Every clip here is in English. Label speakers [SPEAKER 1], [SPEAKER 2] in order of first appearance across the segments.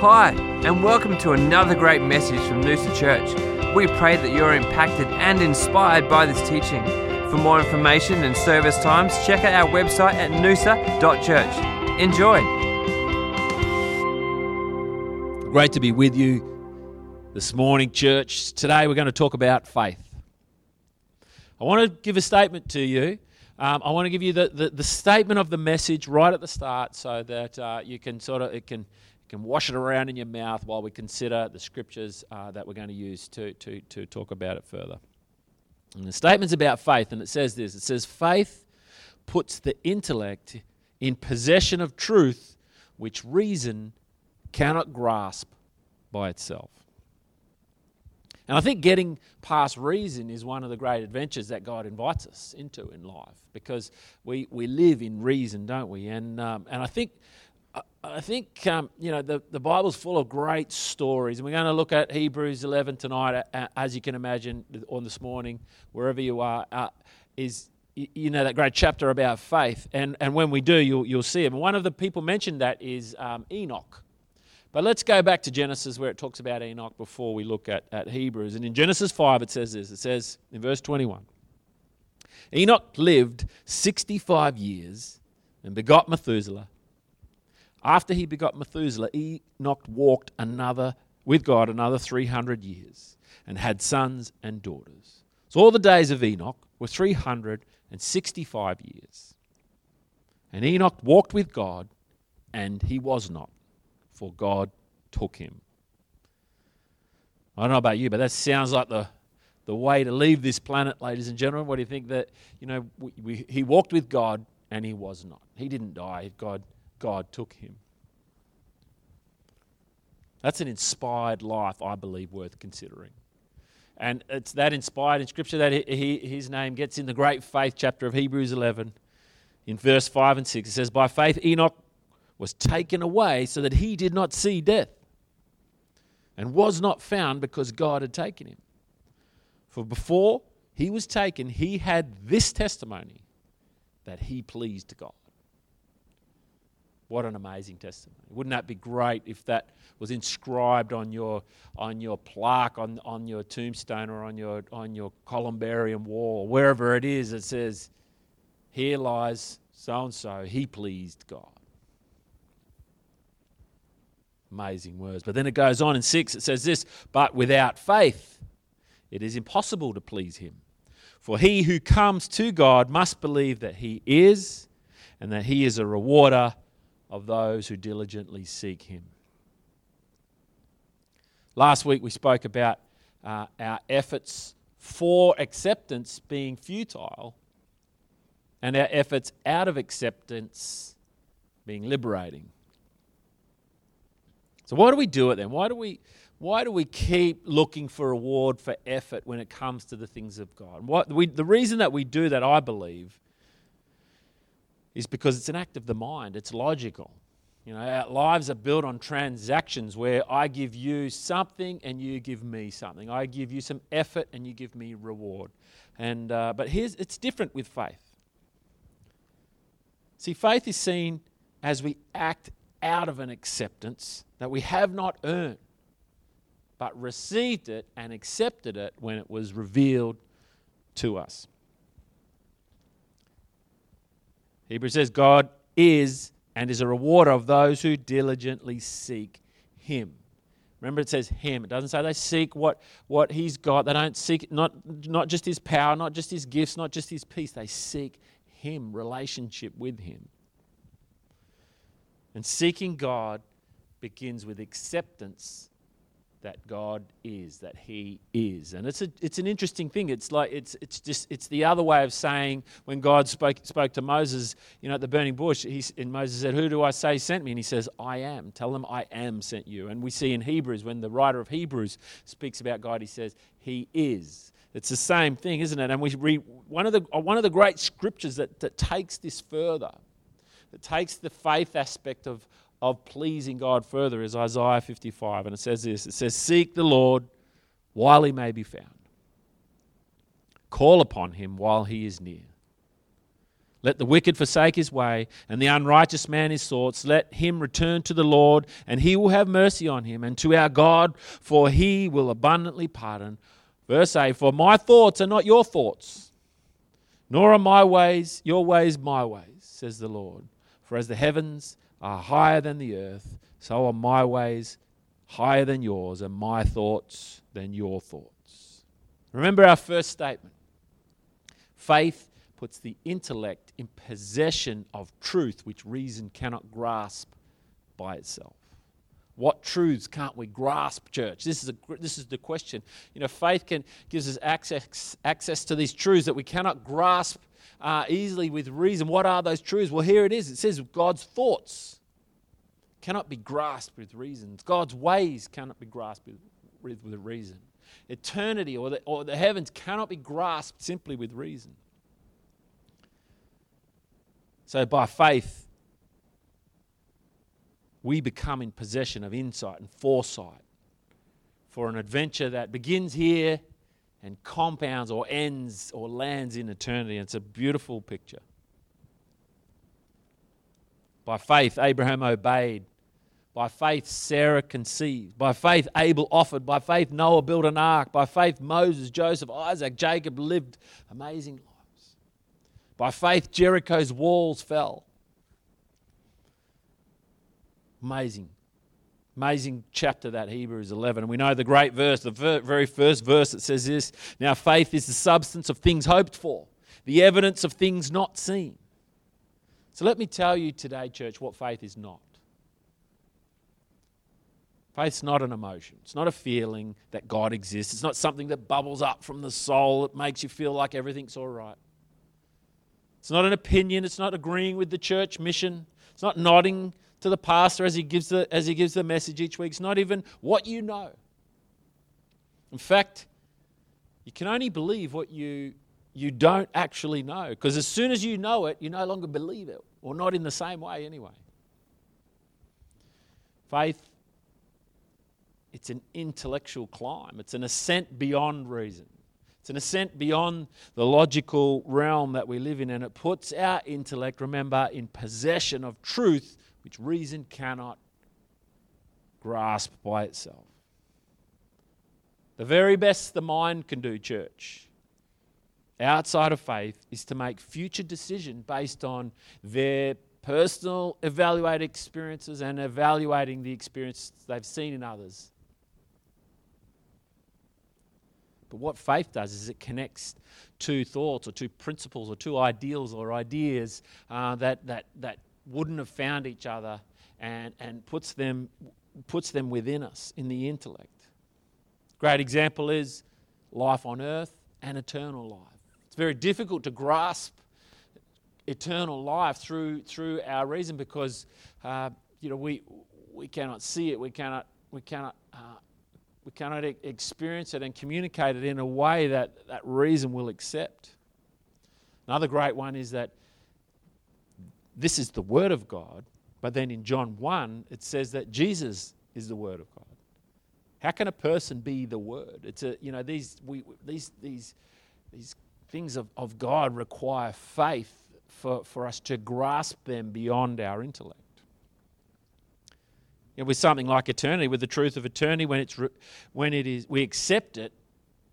[SPEAKER 1] Hi, and welcome to another great message from Noosa Church. We pray that you're impacted and inspired by this teaching. For more information and service times, check out our website at noosa.church. Enjoy.
[SPEAKER 2] Great to be with you this morning, church. Today we're going to talk about faith. I want to give a statement to you. Um, I want to give you the, the, the, statement of the message right at the start so that uh, you can sort of, it can can wash it around in your mouth while we consider the scriptures uh, that we're going to use to, to, to talk about it further. And the statement's about faith, and it says this it says, Faith puts the intellect in possession of truth which reason cannot grasp by itself. And I think getting past reason is one of the great adventures that God invites us into in life because we, we live in reason, don't we? And, um, and I think I think um, you know the, the Bible's full of great stories, and we're going to look at Hebrews 11 tonight, as you can imagine, on this morning, wherever you are, uh, is you know that great chapter about faith, and and when we do, you'll you'll see. And one of the people mentioned that is um, Enoch. But let's go back to Genesis where it talks about Enoch before we look at, at Hebrews. And in Genesis 5, it says this it says in verse 21 Enoch lived 65 years and begot Methuselah. After he begot Methuselah, Enoch walked another with God another 300 years and had sons and daughters. So all the days of Enoch were 365 years. And Enoch walked with God, and he was not, for God took him. I don't know about you, but that sounds like the, the way to leave this planet, ladies and gentlemen. What do you think that, you know, we, we, he walked with God and he was not? He didn't die. God God took him. That's an inspired life, I believe, worth considering. And it's that inspired in Scripture that he, his name gets in the great faith chapter of Hebrews 11, in verse 5 and 6. It says, By faith, Enoch was taken away so that he did not see death, and was not found because God had taken him. For before he was taken, he had this testimony that he pleased God. What an amazing testimony. Wouldn't that be great if that was inscribed on your, on your plaque, on, on your tombstone, or on your, on your columbarium wall, wherever it is, it says, Here lies so and so, he pleased God. Amazing words. But then it goes on in 6, it says this But without faith, it is impossible to please him. For he who comes to God must believe that he is, and that he is a rewarder of those who diligently seek Him. Last week we spoke about uh, our efforts for acceptance being futile and our efforts out of acceptance being liberating. So why do we do it then? Why do we why do we keep looking for reward for effort when it comes to the things of God? What we, the reason that we do that, I believe, is because it's an act of the mind, it's logical. You know, our lives are built on transactions where I give you something and you give me something. I give you some effort and you give me reward. And, uh, but here's, it's different with faith. See, faith is seen as we act out of an acceptance that we have not earned, but received it and accepted it when it was revealed to us. Hebrews says God is and is a rewarder of those who diligently seek him. Remember, it says him. It doesn't say they seek what, what he's got. They don't seek not, not just his power, not just his gifts, not just his peace. They seek him, relationship with him. And seeking God begins with acceptance that God is, that He is. And it's, a, it's an interesting thing. It's like, it's, it's just, it's the other way of saying when God spoke, spoke to Moses, you know, at the burning bush, he, and Moses said, Who do I say sent me? And he says, I am. Tell them I am sent you. And we see in Hebrews, when the writer of Hebrews speaks about God, he says, He is. It's the same thing, isn't it? And we read one of the, uh, one of the great scriptures that, that takes this further, that takes the faith aspect of, of pleasing God further is Isaiah 55. And it says this it says, Seek the Lord while he may be found, call upon him while he is near. Let the wicked forsake his way, and the unrighteous man his thoughts. Let him return to the Lord, and he will have mercy on him, and to our God, for he will abundantly pardon. Verse 8 For my thoughts are not your thoughts, nor are my ways your ways my ways, says the Lord. For as the heavens are higher than the earth, so are my ways higher than yours, and my thoughts than your thoughts. Remember our first statement faith puts the intellect in possession of truth which reason cannot grasp by itself. What truths can't we grasp, church? This is, a, this is the question. You know, faith can, gives us access, access to these truths that we cannot grasp uh, easily with reason. What are those truths? Well, here it is. It says God's thoughts cannot be grasped with reasons. God's ways cannot be grasped with, with, with reason. Eternity or the, or the heavens cannot be grasped simply with reason. So, by faith, we become in possession of insight and foresight for an adventure that begins here and compounds or ends or lands in eternity. It's a beautiful picture. By faith, Abraham obeyed. By faith, Sarah conceived. By faith, Abel offered. By faith, Noah built an ark. By faith, Moses, Joseph, Isaac, Jacob lived amazing lives. by faith, Jericho's walls fell. Amazing. Amazing chapter that Hebrews 11. And we know the great verse, the very first verse that says this Now, faith is the substance of things hoped for, the evidence of things not seen. So, let me tell you today, church, what faith is not. Faith's not an emotion. It's not a feeling that God exists. It's not something that bubbles up from the soul that makes you feel like everything's all right. It's not an opinion. It's not agreeing with the church mission. It's not nodding to the pastor as he gives the, as he gives the message each week. It's not even what you know. In fact, you can only believe what you, you don't actually know. Because as soon as you know it, you no longer believe it, or not in the same way anyway. Faith, it's an intellectual climb, it's an ascent beyond reason. It's an ascent beyond the logical realm that we live in, and it puts our intellect, remember, in possession of truth which reason cannot grasp by itself. The very best the mind can do, church, outside of faith, is to make future decisions based on their personal evaluated experiences and evaluating the experience they've seen in others But what faith does is it connects two thoughts or two principles or two ideals or ideas uh, that, that, that wouldn't have found each other and, and puts, them, puts them within us in the intellect. Great example is life on earth and eternal life. It's very difficult to grasp eternal life through, through our reason because uh, you know, we, we cannot see it, we cannot, we cannot uh, we cannot experience it and communicate it in a way that that reason will accept. Another great one is that this is the Word of God, but then in John 1, it says that Jesus is the Word of God. How can a person be the Word? It's a, you know, these, we, these, these, these things of, of God require faith for, for us to grasp them beyond our intellect know, with something like eternity, with the truth of eternity, when it's re- when it is we accept it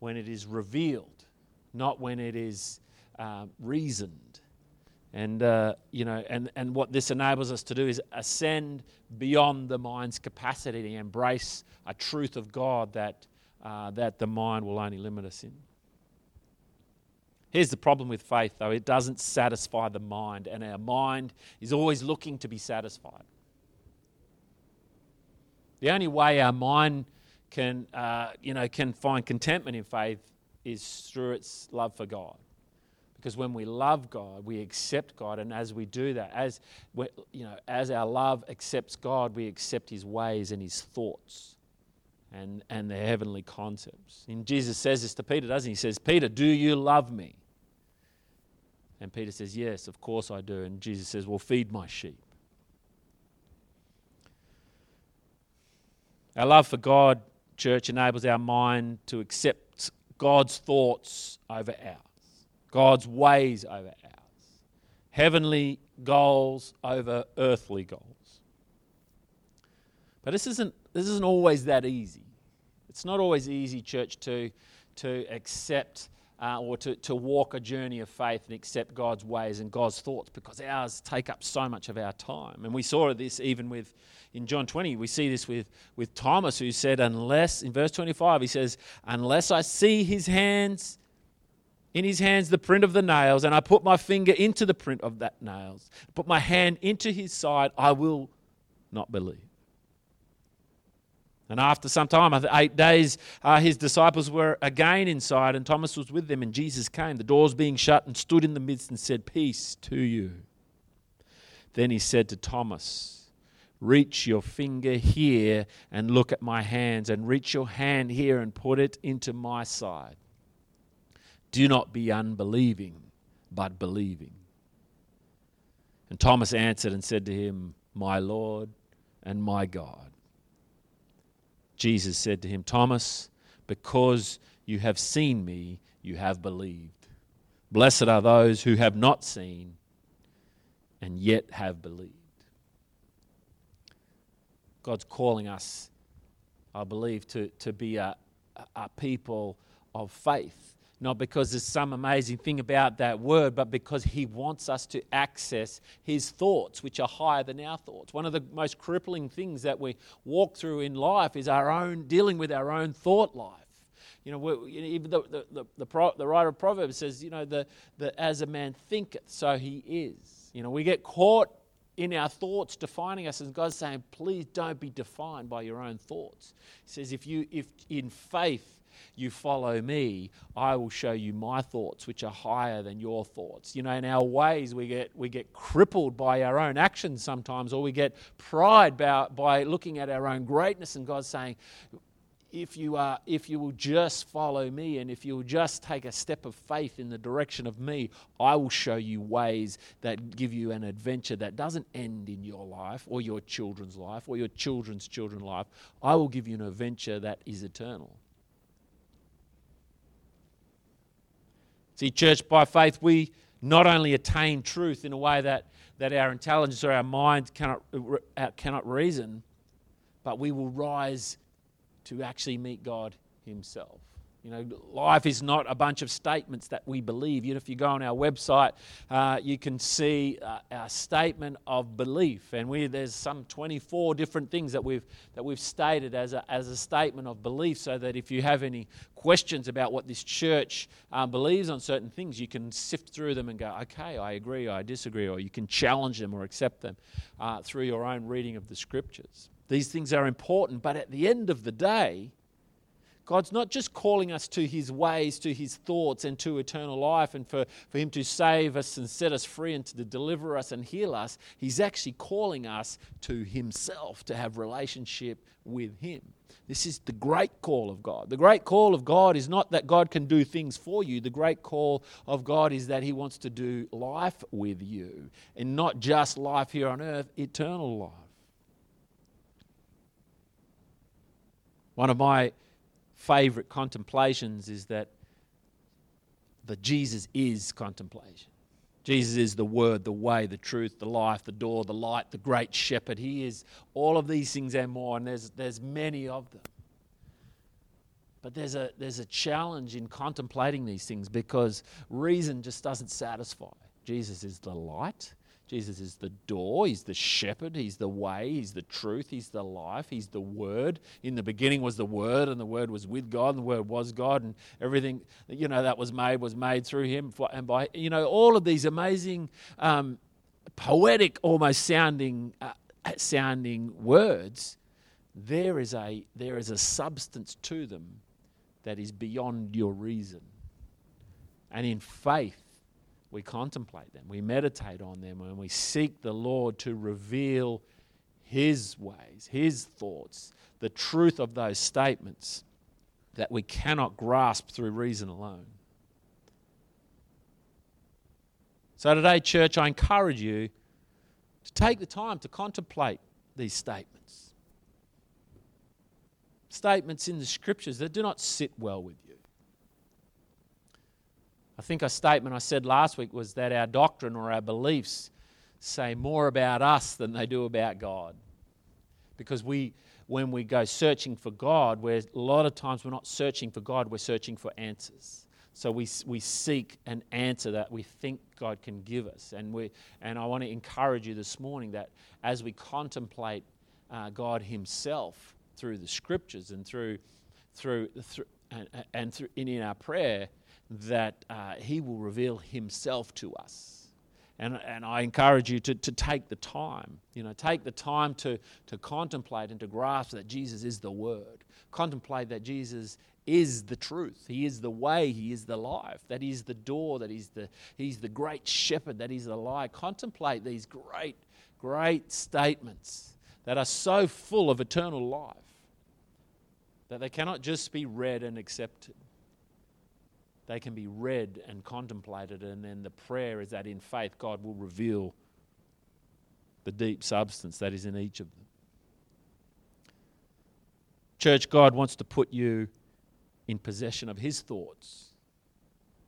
[SPEAKER 2] when it is revealed, not when it is uh, reasoned. And uh, you know, and, and what this enables us to do is ascend beyond the mind's capacity to embrace a truth of God that uh, that the mind will only limit us in. Here's the problem with faith, though it doesn't satisfy the mind, and our mind is always looking to be satisfied. The only way our mind can, uh, you know, can find contentment in faith is through its love for God. Because when we love God, we accept God, and as we do that, as you know, as our love accepts God, we accept His ways and His thoughts, and and the heavenly concepts. And Jesus says this to Peter, doesn't he? He says, "Peter, do you love me?" And Peter says, "Yes, of course I do." And Jesus says, "Well, feed my sheep." Our love for God, church, enables our mind to accept God's thoughts over ours, God's ways over ours, heavenly goals over earthly goals. But this isn't, this isn't always that easy. It's not always easy, church, to, to accept uh, or to, to walk a journey of faith and accept God's ways and God's thoughts because ours take up so much of our time. And we saw this even with, in John 20, we see this with, with Thomas who said, unless, in verse 25, he says, unless I see his hands, in his hands the print of the nails, and I put my finger into the print of that nails, put my hand into his side, I will not believe. And after some time, eight days, uh, his disciples were again inside, and Thomas was with them. And Jesus came, the doors being shut, and stood in the midst and said, Peace to you. Then he said to Thomas, Reach your finger here and look at my hands, and reach your hand here and put it into my side. Do not be unbelieving, but believing. And Thomas answered and said to him, My Lord and my God. Jesus said to him, Thomas, because you have seen me, you have believed. Blessed are those who have not seen and yet have believed. God's calling us, I believe, to, to be a, a people of faith not because there's some amazing thing about that word, but because He wants us to access His thoughts, which are higher than our thoughts. One of the most crippling things that we walk through in life is our own dealing with our own thought life. You know, even the, the, the, the, the writer of Proverbs says, you know, the, the, as a man thinketh, so he is. You know, we get caught in our thoughts defining us, and God's saying, please don't be defined by your own thoughts. He says, if you, if in faith, you follow me, I will show you my thoughts, which are higher than your thoughts. You know, in our ways, we get, we get crippled by our own actions sometimes, or we get pride by, by looking at our own greatness, and God's saying, if you, are, if you will just follow me and if you will just take a step of faith in the direction of me, I will show you ways that give you an adventure that doesn't end in your life or your children's life or your children's children's life. I will give you an adventure that is eternal. See, church, by faith, we not only attain truth in a way that, that our intelligence or our mind cannot, uh, cannot reason, but we will rise to actually meet God Himself. You know, life is not a bunch of statements that we believe. Know, if you go on our website, uh, you can see uh, our statement of belief, and we, there's some 24 different things that we've that we've stated as a, as a statement of belief. So that if you have any questions about what this church uh, believes on certain things, you can sift through them and go, okay, I agree, I disagree, or you can challenge them or accept them uh, through your own reading of the scriptures. These things are important, but at the end of the day God's not just calling us to his ways, to his thoughts, and to eternal life, and for, for him to save us and set us free and to deliver us and heal us. He's actually calling us to himself to have relationship with him. This is the great call of God. The great call of God is not that God can do things for you. The great call of God is that He wants to do life with you. And not just life here on earth, eternal life. One of my favorite contemplations is that the Jesus is contemplation. Jesus is the Word, the way, the truth, the life, the door, the light, the great shepherd. He is all of these things and more, and there's, there's many of them. But there's a, there's a challenge in contemplating these things because reason just doesn't satisfy. Jesus is the light, Jesus is the door, He's the shepherd, He's the way, He's the truth, He's the life, He's the Word. In the beginning was the Word, and the Word was with God, and the Word was God, and everything you know that was made was made through Him. And by you know all of these amazing, um, poetic, almost sounding, uh, sounding words, there is a there is a substance to them that is beyond your reason. And in faith we contemplate them, we meditate on them, and we seek the Lord to reveal His ways, His thoughts, the truth of those statements that we cannot grasp through reason alone. So, today, church, I encourage you to take the time to contemplate these statements. Statements in the scriptures that do not sit well with you. I think a statement I said last week was that our doctrine or our beliefs say more about us than they do about God. Because we, when we go searching for God, where a lot of times we're not searching for God, we're searching for answers. So we, we seek an answer that we think God can give us. And, we, and I want to encourage you this morning that as we contemplate uh, God Himself through the scriptures and through, through, through and, and through, in, in our prayer, that uh, He will reveal Himself to us. And, and I encourage you to, to take the time, you know, take the time to, to contemplate and to grasp that Jesus is the Word. Contemplate that Jesus is the truth. He is the way. He is the life. That He's the door. That He's the, he's the great shepherd. That He's the light. Contemplate these great, great statements that are so full of eternal life that they cannot just be read and accepted. They can be read and contemplated, and then the prayer is that in faith God will reveal the deep substance that is in each of them. Church, God wants to put you in possession of His thoughts,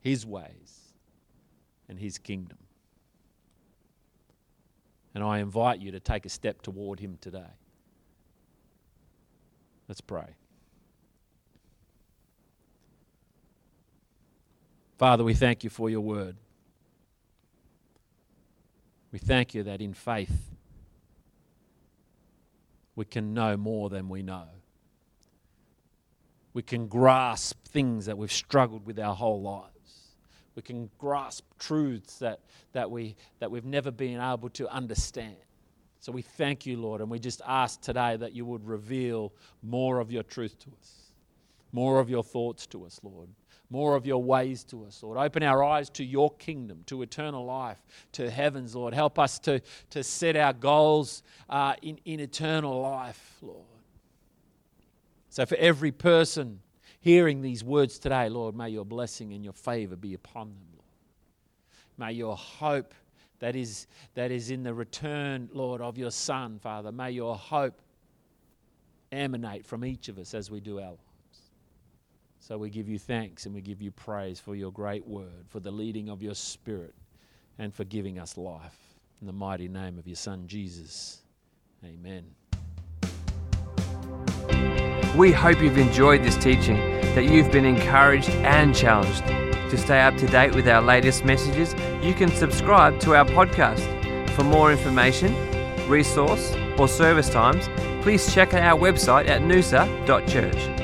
[SPEAKER 2] His ways, and His kingdom. And I invite you to take a step toward Him today. Let's pray. Father, we thank you for your word. We thank you that in faith we can know more than we know we can grasp things that we've struggled with our whole lives. We can grasp truths that, that, we, that we've never been able to understand. So we thank you, Lord, and we just ask today that you would reveal more of your truth to us, more of your thoughts to us, Lord, more of your ways to us, Lord. Open our eyes to your kingdom, to eternal life, to heavens, Lord. Help us to, to set our goals uh, in, in eternal life, Lord. So, for every person hearing these words today, Lord, may your blessing and your favor be upon them, Lord. May your hope that is, that is in the return, Lord, of your Son, Father, may your hope emanate from each of us as we do our. So we give you thanks and we give you praise for your great word, for the leading of your Spirit, and for giving us life. In the mighty name of your Son, Jesus. Amen.
[SPEAKER 1] We hope you've enjoyed this teaching, that you've been encouraged and challenged. To stay up to date with our latest messages, you can subscribe to our podcast. For more information, resource, or service times, please check out our website at noosa.church.